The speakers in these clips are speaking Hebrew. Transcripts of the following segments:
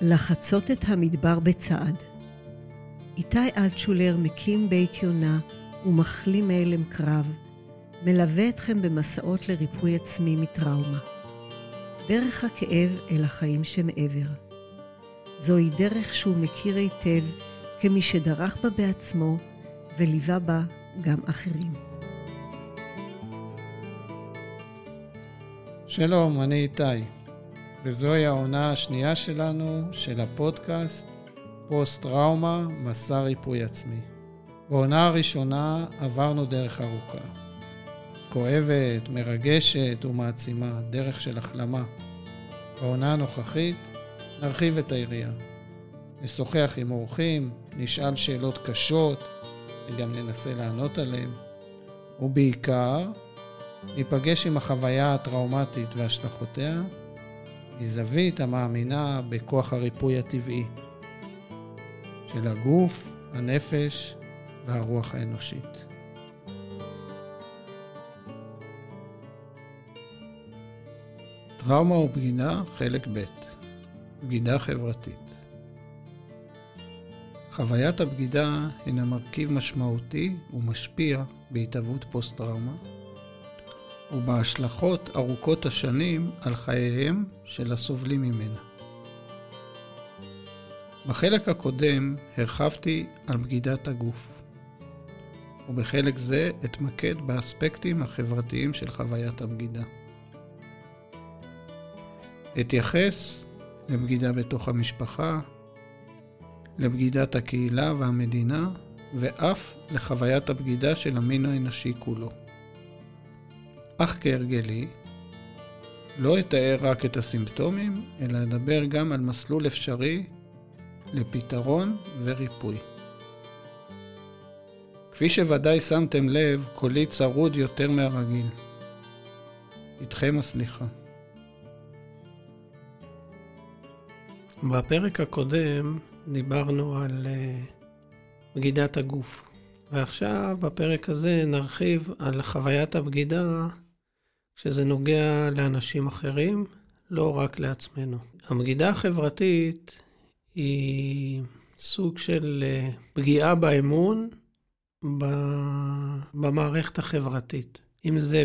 לחצות את המדבר בצעד. איתי אלטשולר מקים בית יונה ומחלים מהלם קרב, מלווה אתכם במסעות לריפוי עצמי מטראומה. דרך הכאב אל החיים שמעבר. זוהי דרך שהוא מכיר היטב כמי שדרך בה בעצמו וליווה בה גם אחרים. שלום, אני איתי, וזוהי העונה השנייה שלנו של הפודקאסט פוסט-טראומה, מסע ריפוי עצמי. בעונה הראשונה עברנו דרך ארוכה. כואבת, מרגשת ומעצימה, דרך של החלמה. בעונה הנוכחית נרחיב את היריעה. נשוחח עם אורחים, נשאל שאלות קשות וגם ננסה לענות עליהן. ובעיקר, ניפגש עם החוויה הטראומטית והשלכותיה מזווית המאמינה בכוח הריפוי הטבעי של הגוף, הנפש והרוח האנושית. טראומה ובגידה, חלק ב' בגידה חברתית. חוויית הבגידה הינה מרכיב משמעותי ומשפיע בהתהוות פוסט-טראומה, ובהשלכות ארוכות השנים על חייהם של הסובלים ממנה. בחלק הקודם הרחבתי על בגידת הגוף, ובחלק זה אתמקד באספקטים החברתיים של חוויית הבגידה. אתייחס לבגידה בתוך המשפחה, לבגידת הקהילה והמדינה, ואף לחוויית הבגידה של המין האנושי כולו. אך כהרגלי, לא אתאר רק את הסימפטומים, אלא אדבר גם על מסלול אפשרי לפתרון וריפוי. כפי שוודאי שמתם לב, קולי צרוד יותר מהרגיל. איתכם הסליחה. בפרק הקודם דיברנו על uh, בגידת הגוף, ועכשיו בפרק הזה נרחיב על חוויית הבגידה כשזה נוגע לאנשים אחרים, לא רק לעצמנו. הבגידה החברתית היא סוג של uh, פגיעה באמון במערכת החברתית, אם זה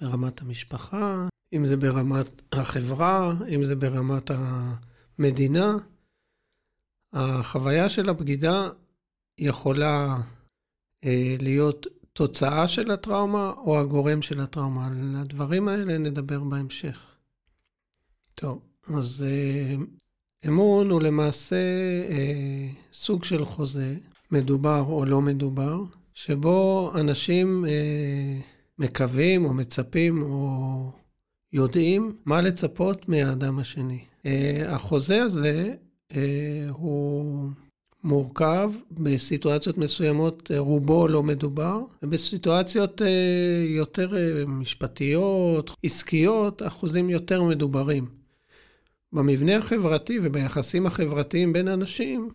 ברמת המשפחה, אם זה ברמת החברה, אם זה ברמת המדינה. החוויה של הבגידה יכולה אה, להיות תוצאה של הטראומה או הגורם של הטראומה. על הדברים האלה נדבר בהמשך. טוב, אז אה, אמון הוא למעשה אה, סוג של חוזה, מדובר או לא מדובר, שבו אנשים אה, מקווים או מצפים או יודעים מה לצפות מהאדם השני. Uh, החוזה הזה uh, הוא מורכב, בסיטואציות מסוימות uh, רובו לא מדובר, ובסיטואציות uh, יותר uh, משפטיות, עסקיות, אחוזים יותר מדוברים. במבנה החברתי וביחסים החברתיים בין אנשים,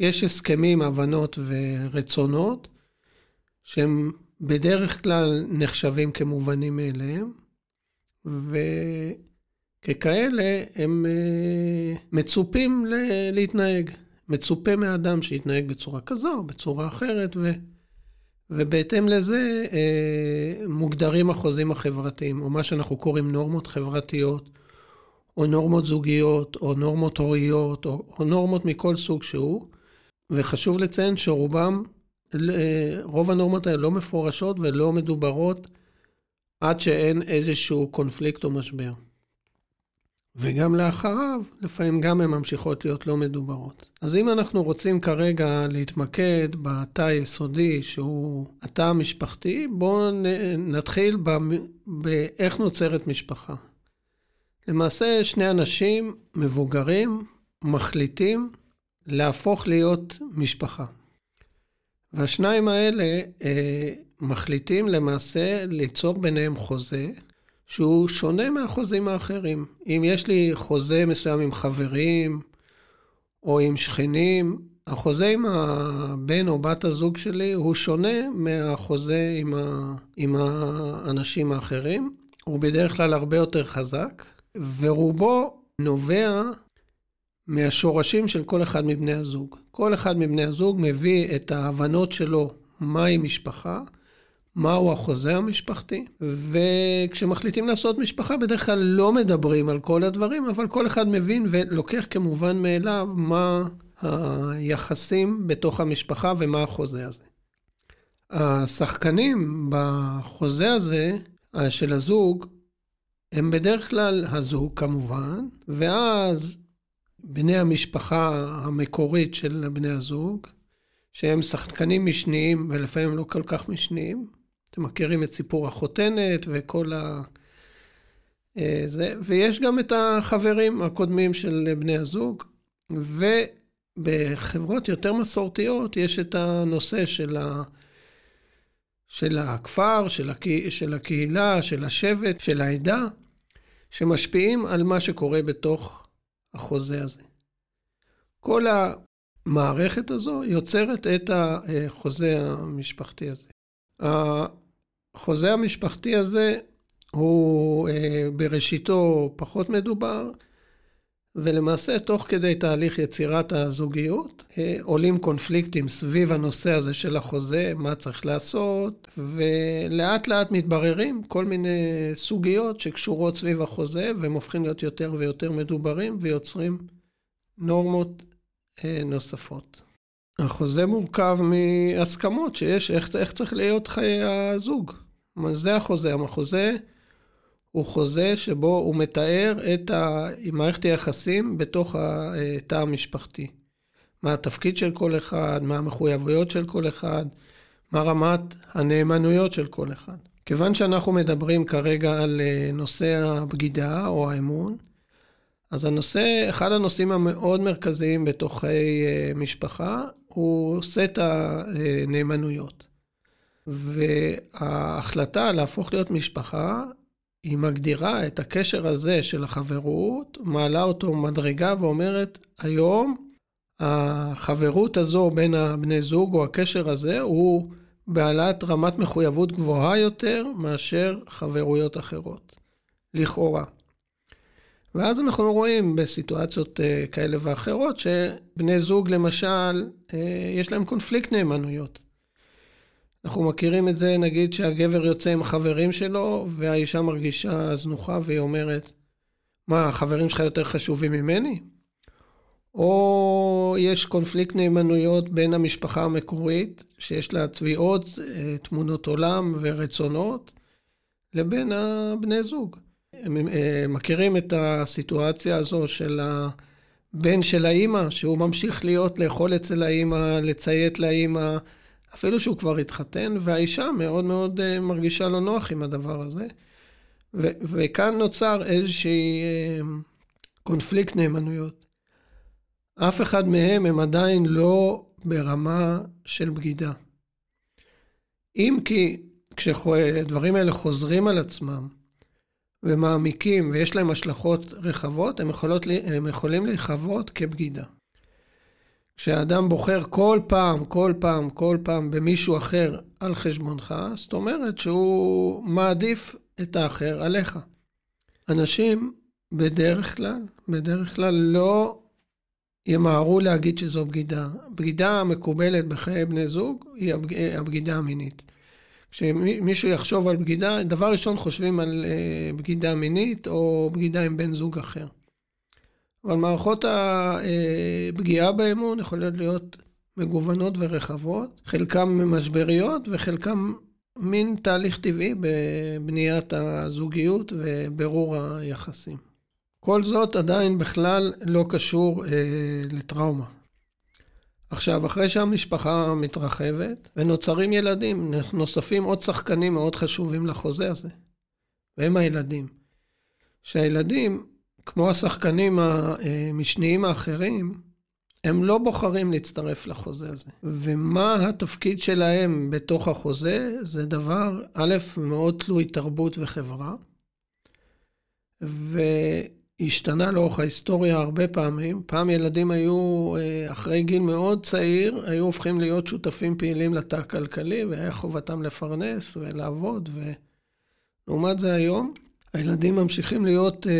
יש הסכמים, הבנות ורצונות שהם בדרך כלל נחשבים כמובנים מאליהם, וככאלה הם אה, מצופים להתנהג. מצופה מאדם שיתנהג בצורה כזו או בצורה אחרת, ו... ובהתאם לזה אה, מוגדרים החוזים החברתיים, או מה שאנחנו קוראים נורמות חברתיות, או נורמות זוגיות, או נורמות הוריות, או, או נורמות מכל סוג שהוא. וחשוב לציין שרובם, אה, רוב הנורמות האלה לא מפורשות ולא מדוברות עד שאין איזשהו קונפליקט או משבר. וגם לאחריו, לפעמים גם הן ממשיכות להיות לא מדוברות. אז אם אנחנו רוצים כרגע להתמקד בתא היסודי, שהוא התא המשפחתי, בואו נתחיל באיך נוצרת משפחה. למעשה, שני אנשים מבוגרים מחליטים להפוך להיות משפחה. והשניים האלה אה, מחליטים למעשה ליצור ביניהם חוזה שהוא שונה מהחוזים האחרים. אם יש לי חוזה מסוים עם חברים או עם שכנים, החוזה עם הבן או בת הזוג שלי הוא שונה מהחוזה עם, ה... עם האנשים האחרים. הוא בדרך כלל הרבה יותר חזק, ורובו נובע מהשורשים של כל אחד מבני הזוג. כל אחד מבני הזוג מביא את ההבנות שלו מהי משפחה, מהו החוזה המשפחתי, וכשמחליטים לעשות משפחה בדרך כלל לא מדברים על כל הדברים, אבל כל אחד מבין ולוקח כמובן מאליו מה היחסים בתוך המשפחה ומה החוזה הזה. השחקנים בחוזה הזה של הזוג הם בדרך כלל הזוג כמובן, ואז בני המשפחה המקורית של בני הזוג, שהם שחקנים משניים ולפעמים לא כל כך משניים. אתם מכירים את סיפור החותנת וכל ה... אה, זה, ויש גם את החברים הקודמים של בני הזוג, ובחברות יותר מסורתיות יש את הנושא של, ה... של הכפר, של, הקה... של הקהילה, של השבט, של העדה, שמשפיעים על מה שקורה בתוך החוזה הזה. כל המערכת הזו יוצרת את החוזה המשפחתי הזה. החוזה המשפחתי הזה הוא אה, בראשיתו פחות מדובר, ולמעשה תוך כדי תהליך יצירת הזוגיות אה, עולים קונפליקטים סביב הנושא הזה של החוזה, מה צריך לעשות, ולאט לאט מתבררים כל מיני סוגיות שקשורות סביב החוזה, והם הופכים להיות יותר ויותר מדוברים ויוצרים נורמות אה, נוספות. החוזה מורכב מהסכמות שיש איך, איך צריך להיות חיי הזוג. זה החוזה. החוזה הוא חוזה שבו הוא מתאר את מערכת היחסים בתוך התא המשפחתי. מה התפקיד של כל אחד, מה המחויבויות של כל אחד, מה רמת הנאמנויות של כל אחד. כיוון שאנחנו מדברים כרגע על אה, נושא הבגידה או האמון, אז הנושא, אחד הנושאים המאוד מרכזיים בתוך חיי אה, משפחה הוא סט הנאמנויות. וההחלטה להפוך להיות משפחה, היא מגדירה את הקשר הזה של החברות, מעלה אותו מדרגה ואומרת, היום החברות הזו בין הבני זוג, או הקשר הזה, הוא בעלת רמת מחויבות גבוהה יותר מאשר חברויות אחרות, לכאורה. ואז אנחנו רואים בסיטואציות אה, כאלה ואחרות שבני זוג למשל, אה, יש להם קונפליקט נאמנויות. אנחנו מכירים את זה, נגיד שהגבר יוצא עם החברים שלו והאישה מרגישה זנוחה והיא אומרת, מה, החברים שלך יותר חשובים ממני? או יש קונפליקט נאמנויות בין המשפחה המקורית, שיש לה צביעות, אה, תמונות עולם ורצונות, לבין הבני זוג. אה, מכירים את הסיטואציה הזו של הבן של האימא, שהוא ממשיך להיות, לאכול אצל האימא, לציית לאימא, אפילו שהוא כבר התחתן, והאישה מאוד מאוד אה, מרגישה לא נוח עם הדבר הזה. ו- וכאן נוצר איזשהי אה, קונפליקט נאמנויות. אף אחד מהם הם עדיין לא ברמה של בגידה. אם כי כשהדברים האלה חוזרים על עצמם, ומעמיקים ויש להם השלכות רחבות, הם, יכולות, הם יכולים להיחוות כבגידה. כשאדם בוחר כל פעם, כל פעם, כל פעם במישהו אחר על חשבונך, זאת אומרת שהוא מעדיף את האחר עליך. אנשים בדרך כלל, בדרך כלל לא ימהרו להגיד שזו בגידה. בגידה המקובלת בחיי בני זוג היא הבגידה המינית. כשמישהו יחשוב על בגידה, דבר ראשון חושבים על אה, בגידה מינית או בגידה עם בן זוג אחר. אבל מערכות הפגיעה אה, באמון יכולות להיות מגוונות ורחבות, חלקן משבריות וחלקן מין תהליך טבעי בבניית הזוגיות ובירור היחסים. כל זאת עדיין בכלל לא קשור אה, לטראומה. עכשיו, אחרי שהמשפחה מתרחבת ונוצרים ילדים, נוספים עוד שחקנים מאוד חשובים לחוזה הזה, והם הילדים. שהילדים, כמו השחקנים המשניים האחרים, הם לא בוחרים להצטרף לחוזה הזה. ומה התפקיד שלהם בתוך החוזה, זה דבר, א', מאוד תלוי תרבות וחברה, ו... השתנה לאורך ההיסטוריה הרבה פעמים. פעם ילדים היו, אה, אחרי גיל מאוד צעיר, היו הופכים להיות שותפים פעילים לתא הכלכלי, והיה חובתם לפרנס ולעבוד, ולעומת זה היום, הילדים ממשיכים להיות uh,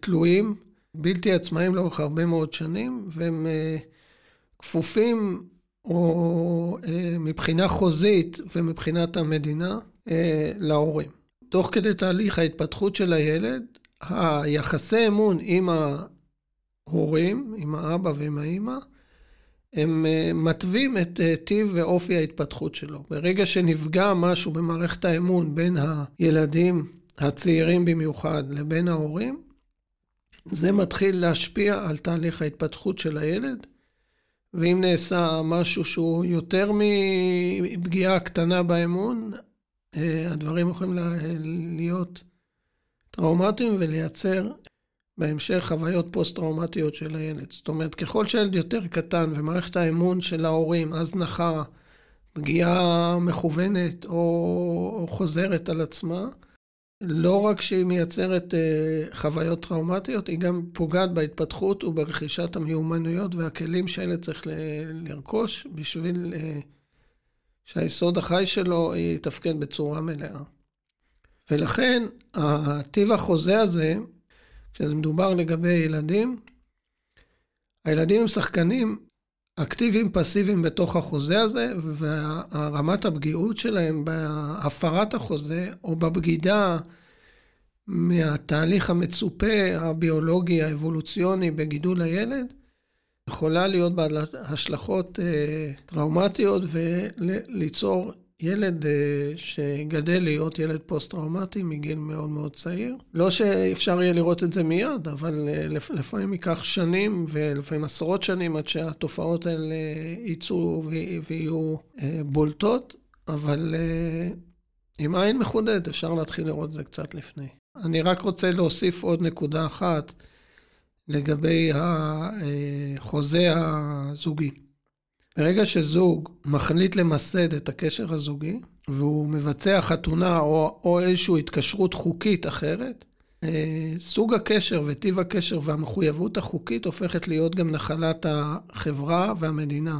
תלויים בלתי עצמאים לאורך הרבה מאוד שנים, והם כפופים או מבחינה חוזית ומבחינת המדינה להורים. תוך כדי תהליך ההתפתחות של הילד, היחסי אמון עם ההורים, עם האבא ועם האימא, הם אה, מתווים את אה, טיב ואופי ההתפתחות שלו. ברגע שנפגע משהו במערכת האמון בין הילדים הצעירים במיוחד לבין ההורים, זה מתחיל להשפיע על תהליך ההתפתחות של הילד, ואם נעשה משהו שהוא יותר מפגיעה קטנה באמון, אה, הדברים יכולים להיות טראומטיים ולייצר בהמשך חוויות פוסט-טראומטיות של הילד. זאת אומרת, ככל שהילד יותר קטן ומערכת האמון של ההורים, הזנחה, פגיעה מכוונת או, חוזרת על עצמה, לא רק שהיא מייצרת אה, חוויות טראומטיות, היא גם פוגעת בהתפתחות וברכישת המיומנויות והכלים שהילד צריך לרכוש בשביל אה, שהיסוד החי שלו יתפקד בצורה מלאה. ולכן, הטיב החוזה הזה, כשזה מדובר לגבי ילדים, הילדים הם שחקנים אקטיביים פסיביים בתוך החוזה הזה, והרמת הפגיעות שלהם בהפרת החוזה או בבגידה מהתהליך המצופה הביולוגי האבולוציוני בגידול הילד, יכולה להיות בעל השלכות אה, טראומטיות וליצור ילד אה, שגדל להיות ילד פוסט-טראומטי מגיל מאוד מאוד צעיר. לא שאפשר יהיה לראות את זה מיד, אבל אה, לפעמים ייקח שנים ולפעמים עשרות שנים עד שהתופעות האלה יצאו ויהיו אה, בולטות, אבל עם עין מחודדת אפשר להתחיל לראות את זה קצת לפני. אני רק רוצה להוסיף עוד נקודה אחת לגבי החוזה הזוגי. ברגע שזוג מחליט למסד את הקשר הזוגי, והוא מבצע חתונה או, או איזושהי התקשרות חוקית אחרת, אה, סוג הקשר וטיב הקשר והמחויבות החוקית הופכת להיות גם נחלת החברה והמדינה.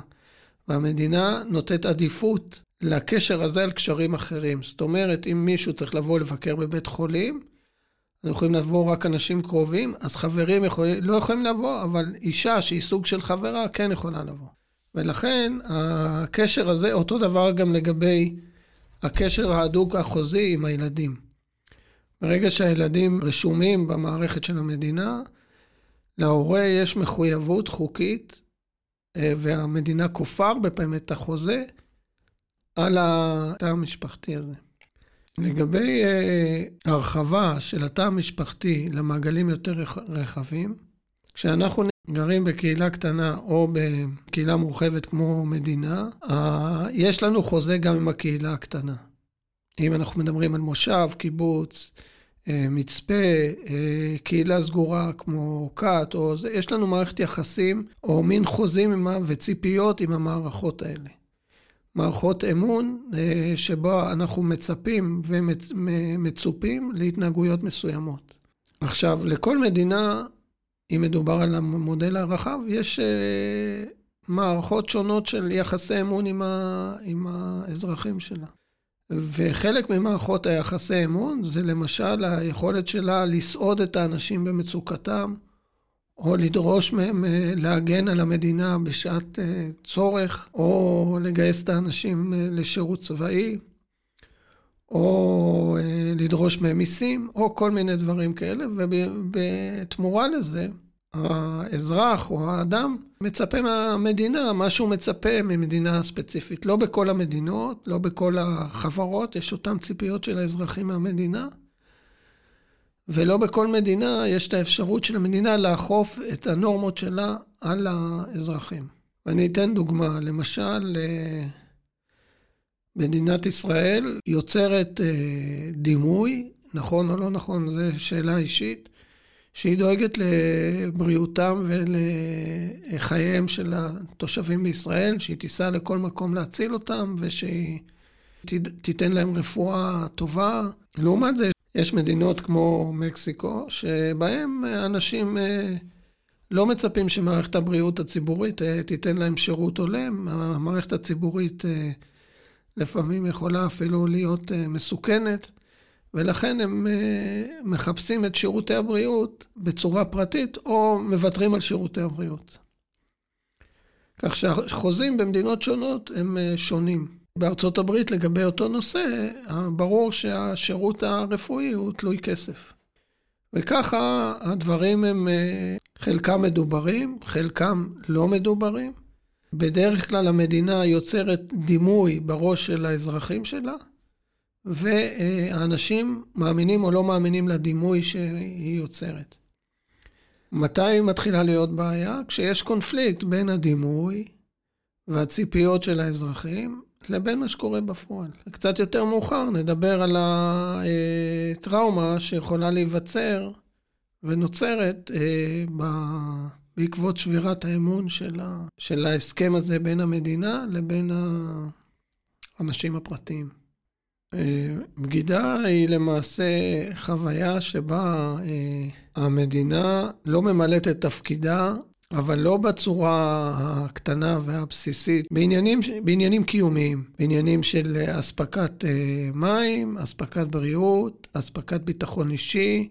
והמדינה נותנת עדיפות לקשר הזה על קשרים אחרים. זאת אומרת, אם מישהו צריך לבוא לבקר בבית חולים, אז יכולים לבוא רק אנשים קרובים, אז חברים יכול, לא יכולים לבוא, אבל אישה שהיא סוג של חברה כן יכולה לבוא. ולכן הקשר הזה, אותו דבר גם לגבי הקשר ההדוק החוזי עם הילדים. ברגע שהילדים רשומים במערכת של המדינה, להורה יש מחויבות חוקית, אה, והמדינה כופה הרבה פעמים את החוזה על התא המשפחתי הזה. לגבי אה, הרחבה של התא המשפחתי למעגלים יותר רחבים, כשאנחנו גרים בקהילה קטנה או בקהילה מורחבת כמו מדינה, יש לנו חוזה גם עם הקהילה הקטנה. אם אנחנו מדברים על מושב, קיבוץ, אה, מצפה, אה, קהילה סגורה כמו כת, או זה, יש לנו מערכת יחסים או מין חוזים וציפיות עם המערכות האלה. מערכות אמון אה, שבו אנחנו מצפים ומצופים להתנהגויות מסוימות. עכשיו, לכל מדינה אם מדובר על המודל הרחב, יש uh, מערכות שונות של יחסי אמון עם, ה, עם האזרחים שלה. וחלק ממערכות היחסי אמון זה למשל היכולת שלה לסעוד את האנשים במצוקתם, או לדרוש מהם uh, להגן על המדינה בשעת uh, צורך, או לגייס את האנשים לשירות צבאי. או אה, לדרוש מהם מיסים, או כל מיני דברים כאלה, ובתמורה לזה, האזרח או האדם מצפה מהמדינה מה שהוא מצפה ממדינה ספציפית. לא בכל המדינות, לא בכל החברות, יש אותן ציפיות של האזרחים מהמדינה, ולא בכל מדינה יש את האפשרות של המדינה לאכוף את הנורמות שלה על האזרחים. ואני אתן דוגמה, למשל, אה, מדינת ישראל יוצרת אה, דימוי, נכון או לא נכון, זו שאלה אישית, שהיא דואגת לבריאותם ולחייהם של התושבים בישראל, שהיא תיסע לכל מקום להציל אותם ושהיא תיתן להם רפואה טובה. לעומת זה, יש מדינות כמו מקסיקו, שבהם אנשים אה, לא מצפים שמערכת הבריאות הציבורית אה, תיתן להם שירות הולם. המערכת הציבורית לפעמים יכולה אפילו להיות אה, מסוכנת, ולכן הם מחפשים את שירותי הבריאות בצורה פרטית, או מוותרים על שירותי הבריאות. כך שהחוזים במדינות שונות הם שונים. בארצות הברית לגבי אותו נושא, ברור שהשירות הרפואי הוא תלוי כסף. וככה הדברים הם חלקם מדוברים, חלקם לא מדוברים. בדרך כלל המדינה יוצרת דימוי בראש של האזרחים שלה, והאנשים מאמינים או לא מאמינים לדימוי שהיא יוצרת. מתי מתחילה להיות בעיה? כשיש קונפליקט בין הדימוי והציפיות של האזרחים לבין מה שקורה בפועל. קצת יותר מאוחר נדבר על הטראומה שיכולה להיווצר ונוצרת אה, בעקבות שבירת האמון של, ה, של ההסכם הזה בין המדינה לבין האנשים הפרטיים. אה, בגידה היא למעשה חוויה שבה אה, המדינה לא ממלאת את תפקידה, אבל לא בצורה הקטנה והבסיסית, בעניינים, בעניינים קיומיים, בעניינים של אספקת מים, אספקת בריאות, אספקת ביטחון אישי,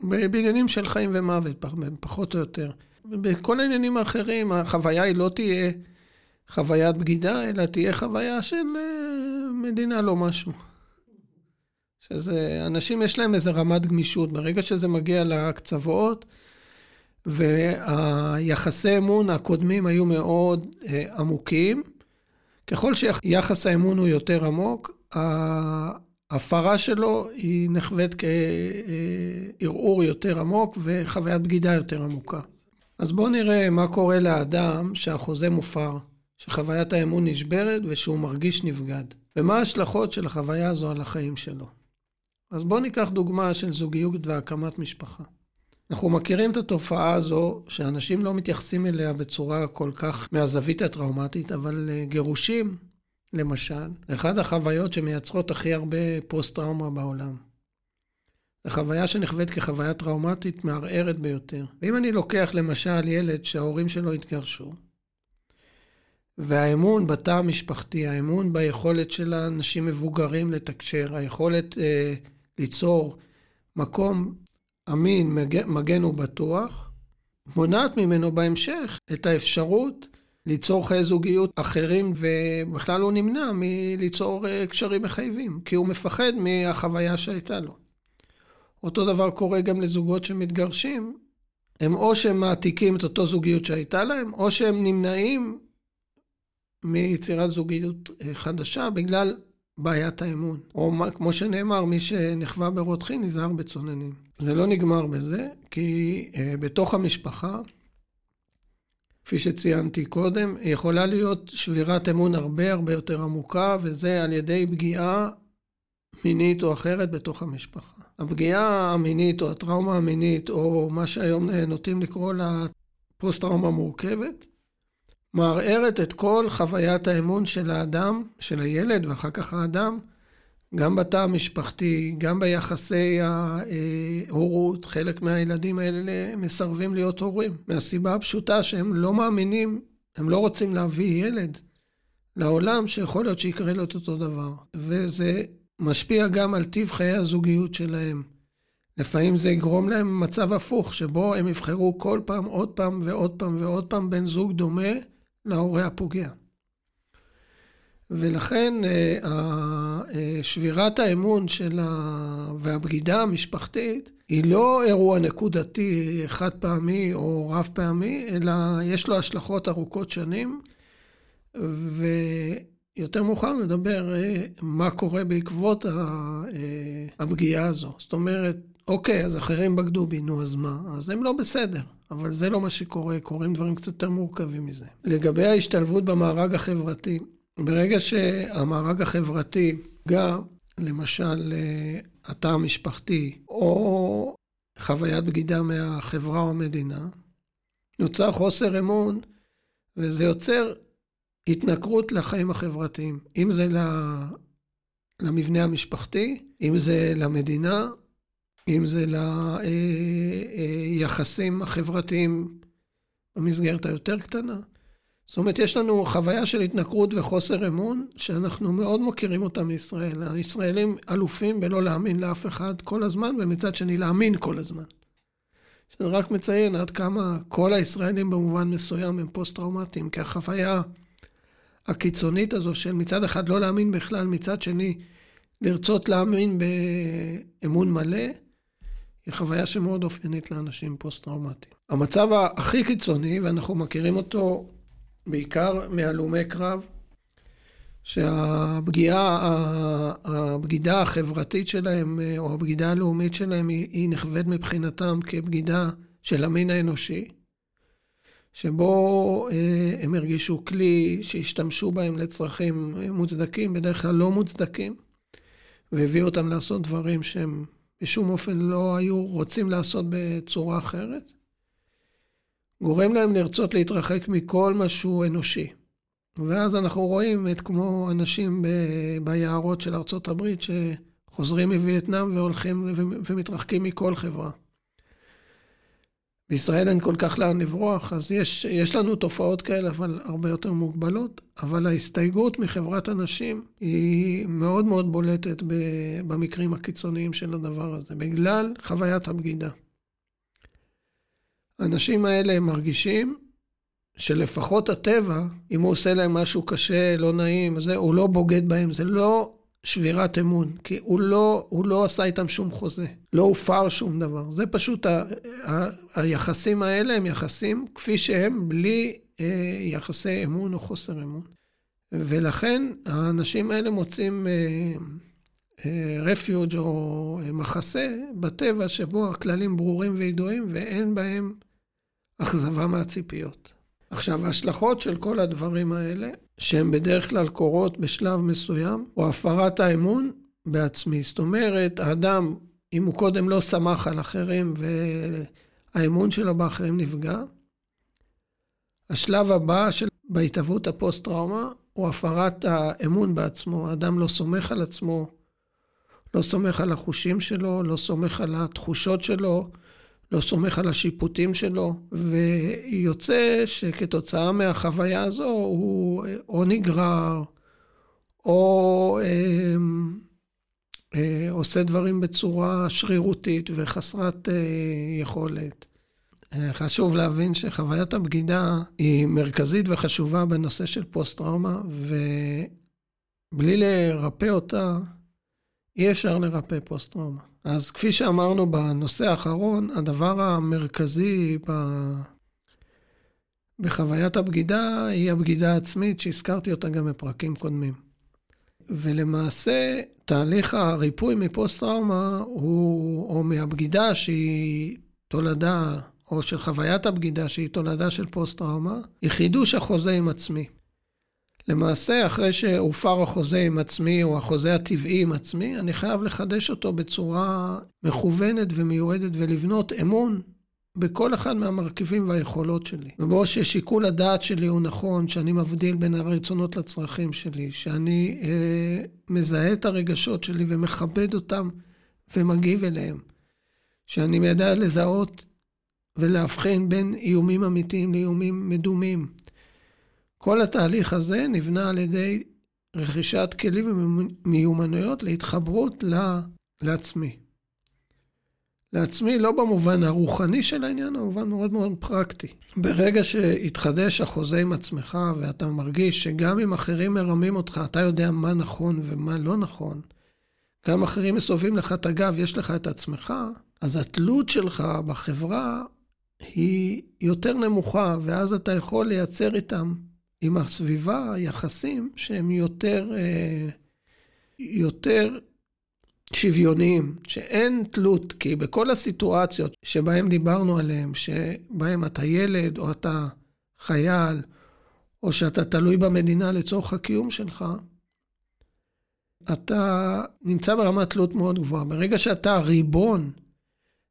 בעניינים של חיים ומוות, פחות או יותר. בכל העניינים האחרים, החוויה היא לא תהיה חוויית בגידה, אלא תהיה חוויה של אה, מדינה לא משהו. שזה, אנשים יש להם איזה רמת גמישות. ברגע שזה מגיע לקצוות, והיחסי אמון הקודמים היו מאוד אה, עמוקים, ככל שיחס האמון הוא יותר עמוק, ההפרה שלו היא נחווית כערעור יותר עמוק וחוויית בגידה יותר עמוקה. אז בואו נראה מה קורה לאדם שהחוזה מופר, שחוויית האמון נשברת ושהוא מרגיש נבגד, ומה ההשלכות של החוויה הזו על החיים שלו. אז בואו ניקח דוגמה של זוגיות והקמת משפחה. אנחנו מכירים את התופעה הזו שאנשים לא מתייחסים אליה בצורה כל כך מהזווית הטראומטית, אבל אה, גירושים למשל, אחת החוויות שמייצרות הכי הרבה פוסט-טראומה בעולם. זו חוויה שנחווית כחוויה טראומטית מערערת ביותר. ואם אני לוקח למשל ילד שההורים שלו התגרשו, והאמון בתא המשפחתי, האמון ביכולת של האנשים מבוגרים לתקשר, היכולת אה, ליצור מקום אמין, מגן ובטוח, מונעת ממנו בהמשך את האפשרות ליצור חיי זוגיות אחרים, ובכלל הוא נמנע מליצור אה, קשרים מחייבים, כי הוא מפחד מהחוויה שהייתה לו. אותו דבר קורה גם לזוגות שמתגרשים, הם או שהם מעתיקים את אותו זוגיות שהייתה להם, או שהם נמנעים מיצירת זוגיות אה, חדשה בגלל בעיית האמון. או כמו שנאמר, מי שנכווה ברותחין נזהר בצוננים. זה לא נגמר בזה, כי uh, בתוך המשפחה כפי שציינתי קודם, יכולה להיות שבירת אמון הרבה הרבה יותר עמוקה, וזה על ידי פגיעה מינית או אחרת בתוך המשפחה. הפגיעה המינית או הטראומה המינית, או מה שהיום נוטים לקרוא לה פוסט-טראומה מורכבת, מערערת את כל חוויית האמון של האדם, של הילד ואחר כך האדם, גם בתא המשפחתי, גם ביחסי ההורות, חלק מהילדים האלה מסרבים להיות הורים, מהסיבה הפשוטה שהם לא מאמינים, הם לא רוצים להביא ילד לעולם שיכול להיות שיקרה לו את אותו דבר. וזה משפיע גם על טיב חיי הזוגיות שלהם. לפעמים זה יגרום להם מצב הפוך, שבו הם יבחרו כל פעם, עוד פעם ועוד פעם ועוד פעם בן זוג דומה להורה הפוגע. ולכן אה, אה, שבירת האמון של ה... והבגידה המשפחתית היא לא אירוע נקודתי חד פעמי או רב פעמי, אלא יש לו השלכות ארוכות שנים, ויותר מאוחר נדבר אה, מה קורה בעקבות הפגיעה הזו. זאת אומרת, אוקיי, אז אחרים בגדו בי, נו, אז מה? אז הם לא בסדר, אבל זה לא מה שקורה, קורים דברים קצת יותר מורכבים מזה. לגבי ההשתלבות במארג החברתי, ברגע שהמארג החברתי, גם למשל התא המשפחתי, או חוויית בגידה מהחברה או המדינה, נוצר חוסר אמון, וזה יוצר התנכרות לחיים החברתיים. אם זה למבנה המשפחתי, אם זה למדינה, אם זה ליחסים החברתיים במסגרת היותר קטנה. זאת אומרת, יש לנו חוויה של התנכרות וחוסר אמון, שאנחנו מאוד מוקירים אותה מישראל. הישראלים אלופים בלא להאמין לאף אחד כל הזמן, ומצד שני להאמין כל הזמן. שזה רק מציין עד כמה כל הישראלים במובן מסוים הם פוסט-טראומטיים, כי החוויה הקיצונית הזו של מצד אחד לא להאמין בכלל, מצד שני לרצות להאמין באמון מלא, היא חוויה שמאוד אופיינית לאנשים פוסט-טראומטיים. המצב הכי קיצוני, ואנחנו מכירים אותו בעיקר מהלומי קרב, שהפגיעה, הבגידה החברתית שלהם, או הבגידה הלאומית שלהם, היא, היא מבחינתם כבגידה של המין האנושי, שבו אה, הם הרגישו כלי שהשתמשו בהם לצרכים מוצדקים, בדרך כלל לא מוצדקים, והביאו אותם לעשות דברים שהם בשום אופן לא היו רוצים לעשות בצורה אחרת. גורם להם לרצות להתרחק מכל מה שהוא אנושי. ואז אנחנו רואים את כמו אנשים ב, ביערות של ארצות הברית שחוזרים מווייטנאם והולכים ומתרחקים מכל חברה. בישראל אין כל כך לאן לברוח, אז יש, יש לנו תופעות כאלה, אבל הרבה יותר מוגבלות. אבל ההסתייגות מחברת הנשים היא מאוד מאוד בולטת במקרים הקיצוניים של הדבר הזה, בגלל חוויית הבגידה. האנשים האלה מרגישים שלפחות הטבע, אם הוא עושה להם משהו קשה, לא נעים, זה, הוא לא בוגד בהם, זה לא שבירת אמון, כי הוא לא, הוא לא עשה איתם שום חוזה, לא הופר שום דבר. זה פשוט, ה, ה, היחסים האלה הם יחסים כפי שהם, בלי אה, יחסי אמון או חוסר אמון. ולכן האנשים האלה מוצאים רפיוג' אה, אה, או מחסה בטבע שבו הכללים ברורים וידועים ואין בהם אכזבה מהציפיות. עכשיו, ההשלכות של כל הדברים האלה, שהן בדרך כלל קורות בשלב מסוים, או הפרת האמון בעצמי. זאת אומרת, האדם, אם הוא קודם לא סמך על אחרים והאמון שלו באחרים נפגע, השלב הבא של בהתהוות הפוסט-טראומה הוא הפרת האמון בעצמו. האדם לא סומך על עצמו, לא סומך על החושים שלו, לא סומך על התחושות שלו, לא סומך על השיפוטים שלו, ויוצא שכתוצאה מהחוויה הזו הוא או נגרר, או אה, אה, עושה דברים בצורה שרירותית וחסרת אה, יכולת. אה, חשוב להבין שחוויית הבגידה היא מרכזית וחשובה בנושא של פוסט-טראומה, ובלי לרפא אותה, אי אפשר לרפא פוסט-טראומה. אז כפי שאמרנו בנושא האחרון, הדבר המרכזי ב... בחוויית הבגידה היא הבגידה העצמית, שהזכרתי אותה גם בפרקים קודמים. ולמעשה, תהליך הריפוי מפוסט-טראומה הוא, או מהבגידה שהיא תולדה, או של חוויית הבגידה שהיא תולדה של פוסט-טראומה, היא חידוש החוזה עם עצמי. למעשה, אחרי שהופר החוזה עם עצמי, או החוזה הטבעי עם עצמי, אני חייב לחדש אותו בצורה מכוונת ומיועדת ולבנות אמון בכל אחד מהמרכיבים והיכולות שלי. ובו ששיקול הדעת שלי הוא נכון, שאני מבדיל בין הרצונות לצרכים שלי, שאני אה, מזהה את הרגשות שלי ומכבד אותם ומגיב אליהם, שאני יודע לזהות ולהבחין בין איומים אמיתיים לאיומים מדומים. כל התהליך הזה נבנה על ידי רכישת כלים ומיומנויות להתחברות לעצמי. לעצמי לא במובן הרוחני של העניין, במובן מאוד מאוד פרקטי. ברגע שהתחדש החוזה עם עצמך ואתה מרגיש שגם אם אחרים מרמים אותך, אתה יודע מה נכון ומה לא נכון, גם אחרים מסובבים לך את הגב, יש לך את עצמך, אז התלות שלך בחברה היא יותר נמוכה, ואז אתה יכול לייצר איתם עם הסביבה, יחסים שהם יותר, אה, יותר שוויוניים, שאין תלות, כי בכל הסיטואציות שבהן דיברנו עליהן, שבהן אתה ילד או אתה חייל, או שאתה תלוי במדינה לצורך הקיום שלך, אתה נמצא ברמת תלות מאוד גבוהה. ברגע שאתה ריבון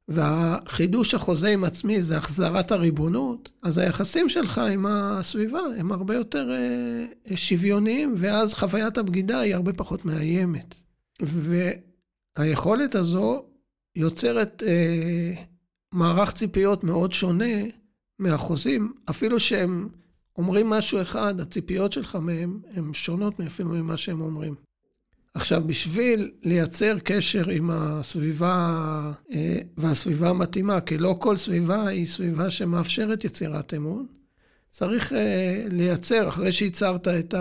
והחידוש החוזה עם עצמי זה החזרת הריבונות, אז היחסים שלך עם הסביבה הם הרבה יותר אה, שוויוניים, ואז חוויית הבגידה היא הרבה פחות מאיימת. והיכולת הזו יוצרת אה, מערך ציפיות מאוד שונה מהחוזים, אפילו שהם אומרים משהו אחד, הציפיות שלך מהם הן שונות אפילו ממה שהם אומרים. עכשיו, בשביל לייצר קשר עם הסביבה אה, והסביבה המתאימה, כי לא כל סביבה היא סביבה שמאפשרת יצירת אמון, צריך אה, לייצר, אחרי שייצרת את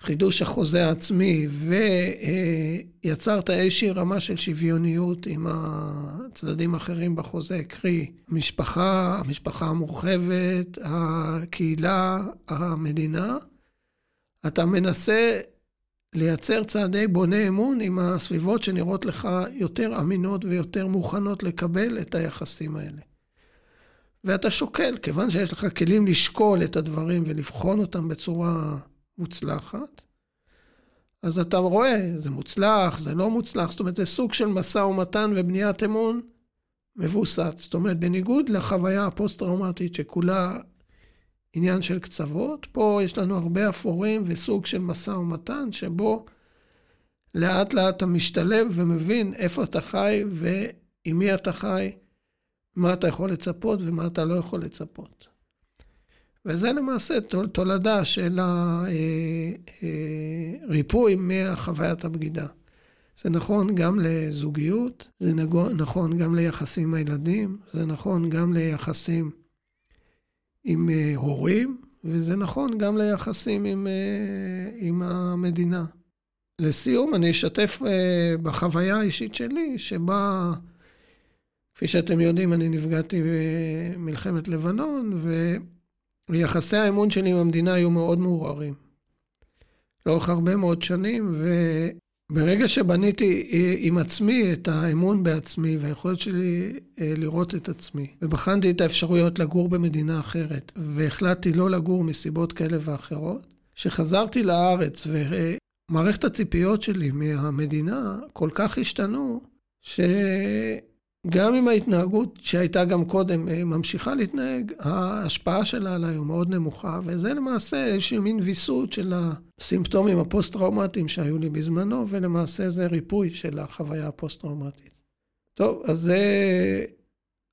החידוש החוזה העצמי ויצרת איזושהי רמה של שוויוניות עם הצדדים האחרים בחוזה, קרי, המשפחה, המשפחה המורחבת, הקהילה, המדינה, אתה מנסה לייצר צעדי בוני אמון עם הסביבות שנראות לך יותר אמינות ויותר מוכנות לקבל את היחסים האלה. ואתה שוקל, כיוון שיש לך כלים לשקול את הדברים ולבחון אותם בצורה מוצלחת, אז אתה רואה, זה מוצלח, זה לא מוצלח, זאת אומרת, זה סוג של משא ומתן ובניית אמון מבוסס. זאת אומרת, בניגוד לחוויה הפוסט-טראומטית שכולה עניין של קצוות. פה יש לנו הרבה אפורים וסוג של משא ומתן, שבו לאט לאט אתה משתלב ומבין איפה אתה חי ועם מי אתה חי, מה אתה יכול לצפות ומה אתה לא יכול לצפות. וזה למעשה תולדה של הריפוי אה, אה, מחוויית הבגידה. זה נכון גם לזוגיות, זה נכון גם ליחסים עם הילדים, זה נכון גם ליחסים עם אה, הורים, וזה נכון גם ליחסים עם, אה, עם המדינה. לסיום, אני אשתף אה, בחוויה האישית שלי, שבה, כפי שאתם יודעים, אני נפגעתי במלחמת לבנון, ויחסי האמון שלי עם המדינה היו מאוד מעורערים. לאורך הרבה מאוד שנים, ברגע שבניתי עם עצמי את האמון בעצמי והיכולת שלי לראות את עצמי, ובחנתי את האפשרויות לגור במדינה אחרת, והחלטתי לא לגור מסיבות כאלה ואחרות, כשחזרתי לארץ ומערכת הציפיות שלי מהמדינה כל כך השתנו, ש... גם אם ההתנהגות שהייתה גם קודם אה, ממשיכה להתנהג, ההשפעה שלה עליי הוא מאוד נמוכה, וזה למעשה איזושהי מין ויסות של הסימפטומים הפוסט-טראומטיים שהיו לי בזמנו, ולמעשה זה ריפוי של החוויה הפוסט-טראומטית. טוב, אז זה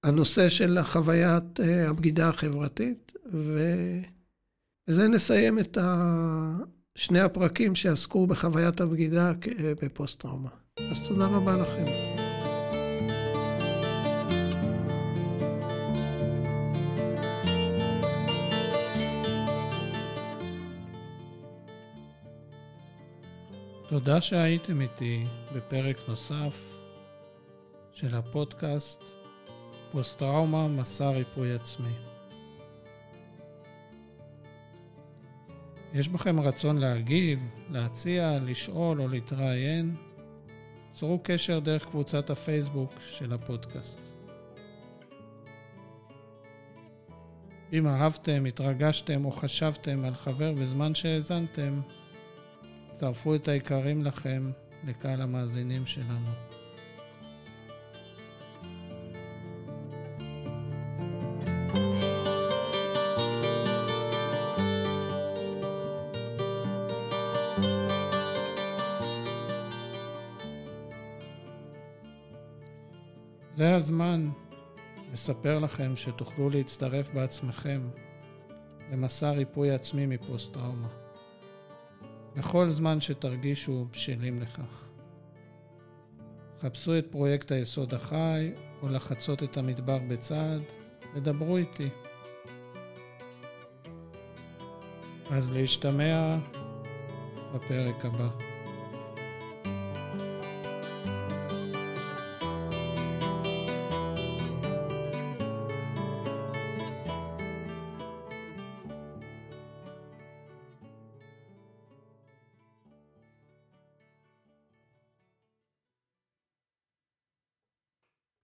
הנושא של חוויית אה, הבגידה החברתית, ובזה נסיים את שני הפרקים שעסקו בחוויית הבגידה אה, בפוסט-טראומה. אז תודה רבה לכם. תודה שהייתם איתי בפרק נוסף של הפודקאסט פוסט-טראומה, מסע ריפוי עצמי. יש בכם רצון להגיב, להציע, לשאול או להתראיין? צרו קשר דרך קבוצת הפייסבוק של הפודקאסט. אם אהבתם, התרגשתם או חשבתם על חבר בזמן שהאזנתם, צרפו את היקרים לכם לקהל המאזינים שלנו. זה הזמן לספר לכם שתוכלו להצטרף בעצמכם למסע ריפוי עצמי מפוסט-טראומה. בכל זמן שתרגישו בשלים לכך. חפשו את פרויקט היסוד החי, או לחצות את המדבר בצעד, ודברו איתי. אז להשתמע בפרק הבא.